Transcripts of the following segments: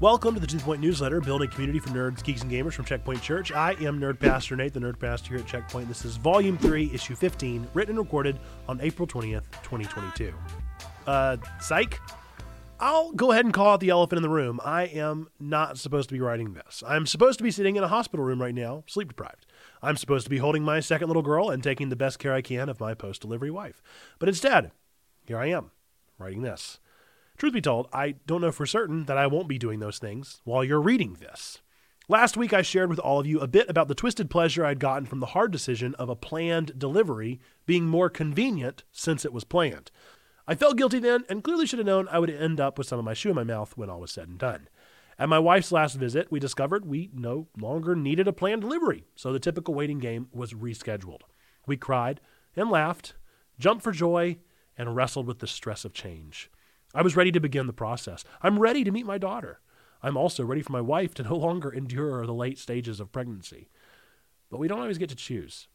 Welcome to the Two Point Newsletter, building community for nerds, geeks, and gamers from Checkpoint Church. I am Nerd Pastor Nate, the Nerd Pastor here at Checkpoint. This is Volume 3, Issue 15, written and recorded on April 20th, 2022. Uh, psych? I'll go ahead and call out the elephant in the room. I am not supposed to be writing this. I'm supposed to be sitting in a hospital room right now, sleep deprived. I'm supposed to be holding my second little girl and taking the best care I can of my post delivery wife. But instead, here I am, writing this. Truth be told, I don't know for certain that I won't be doing those things while you're reading this. Last week, I shared with all of you a bit about the twisted pleasure I'd gotten from the hard decision of a planned delivery being more convenient since it was planned. I felt guilty then and clearly should have known I would end up with some of my shoe in my mouth when all was said and done. At my wife's last visit, we discovered we no longer needed a planned delivery, so the typical waiting game was rescheduled. We cried and laughed, jumped for joy, and wrestled with the stress of change. I was ready to begin the process. I'm ready to meet my daughter. I'm also ready for my wife to no longer endure the late stages of pregnancy. But we don't always get to choose.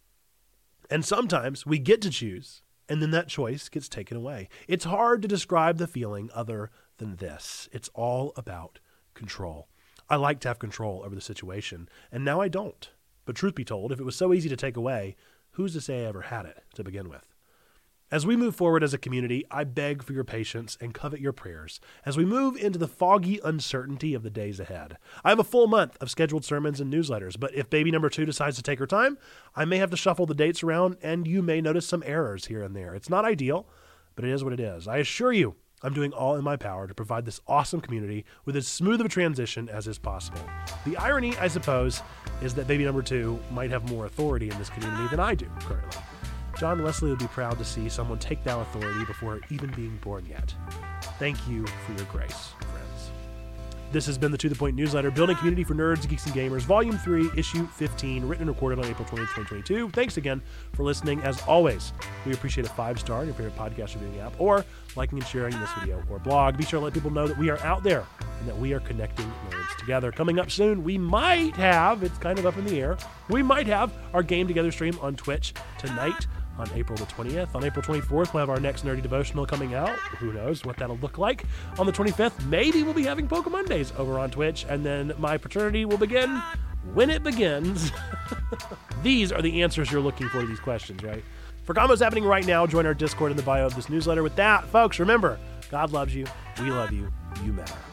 And sometimes we get to choose, and then that choice gets taken away. It's hard to describe the feeling other than this it's all about control. I like to have control over the situation, and now I don't. But truth be told, if it was so easy to take away, who's to say I ever had it to begin with? As we move forward as a community, I beg for your patience and covet your prayers as we move into the foggy uncertainty of the days ahead. I have a full month of scheduled sermons and newsletters, but if baby number two decides to take her time, I may have to shuffle the dates around and you may notice some errors here and there. It's not ideal, but it is what it is. I assure you, I'm doing all in my power to provide this awesome community with as smooth of a transition as is possible. The irony, I suppose, is that baby number two might have more authority in this community than I do currently. John Wesley would be proud to see someone take that authority before even being born yet. Thank you for your grace, friends. This has been the To The Point newsletter, Building Community for Nerds, Geeks, and Gamers, Volume 3, Issue 15, written and recorded on April 20, 2022. Thanks again for listening. As always, we appreciate a five star in your favorite podcast reviewing app or liking and sharing this video or blog. Be sure to let people know that we are out there and that we are connecting nerds together. Coming up soon, we might have, it's kind of up in the air, we might have our Game Together stream on Twitch tonight on April the 20th. On April 24th, we'll have our next Nerdy Devotional coming out. Who knows what that'll look like. On the 25th, maybe we'll be having Pokemon Days over on Twitch, and then my paternity will begin when it begins. these are the answers you're looking for to these questions, right? For combos happening right now, join our Discord in the bio of this newsletter. With that, folks, remember God loves you, we love you, you matter.